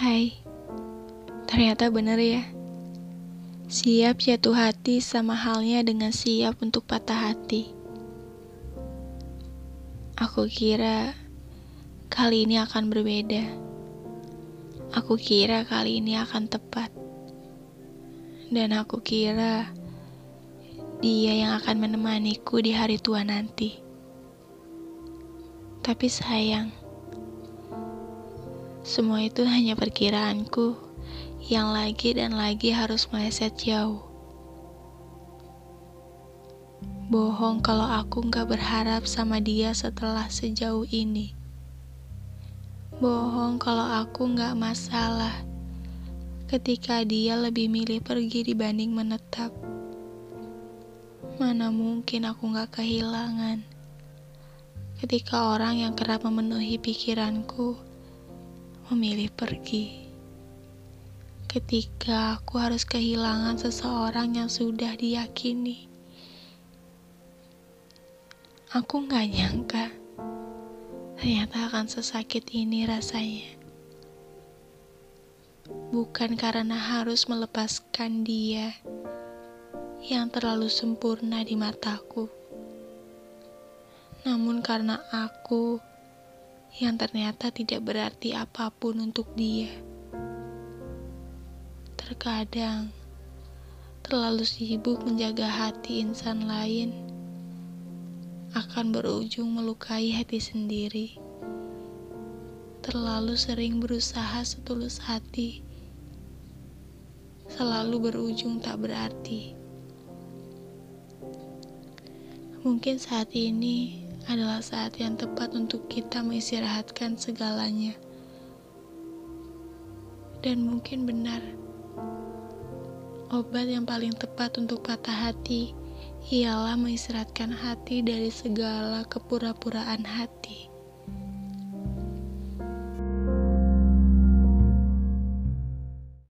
Hai, ternyata bener ya. Siap jatuh hati sama halnya dengan siap untuk patah hati. Aku kira kali ini akan berbeda. Aku kira kali ini akan tepat. Dan aku kira dia yang akan menemaniku di hari tua nanti. Tapi sayang, semua itu hanya perkiraanku yang lagi dan lagi harus meleset jauh. Bohong kalau aku nggak berharap sama dia setelah sejauh ini. Bohong kalau aku nggak masalah ketika dia lebih milih pergi dibanding menetap. Mana mungkin aku nggak kehilangan ketika orang yang kerap memenuhi pikiranku memilih pergi. Ketika aku harus kehilangan seseorang yang sudah diyakini, aku nggak nyangka ternyata akan sesakit ini rasanya. Bukan karena harus melepaskan dia yang terlalu sempurna di mataku, namun karena aku yang ternyata tidak berarti apa pun untuk dia. Terkadang terlalu sibuk menjaga hati insan lain akan berujung melukai hati sendiri. Terlalu sering berusaha setulus hati, selalu berujung tak berarti. Mungkin saat ini adalah saat yang tepat untuk kita mengistirahatkan segalanya. Dan mungkin benar, obat yang paling tepat untuk patah hati ialah mengistirahatkan hati dari segala kepura-puraan hati.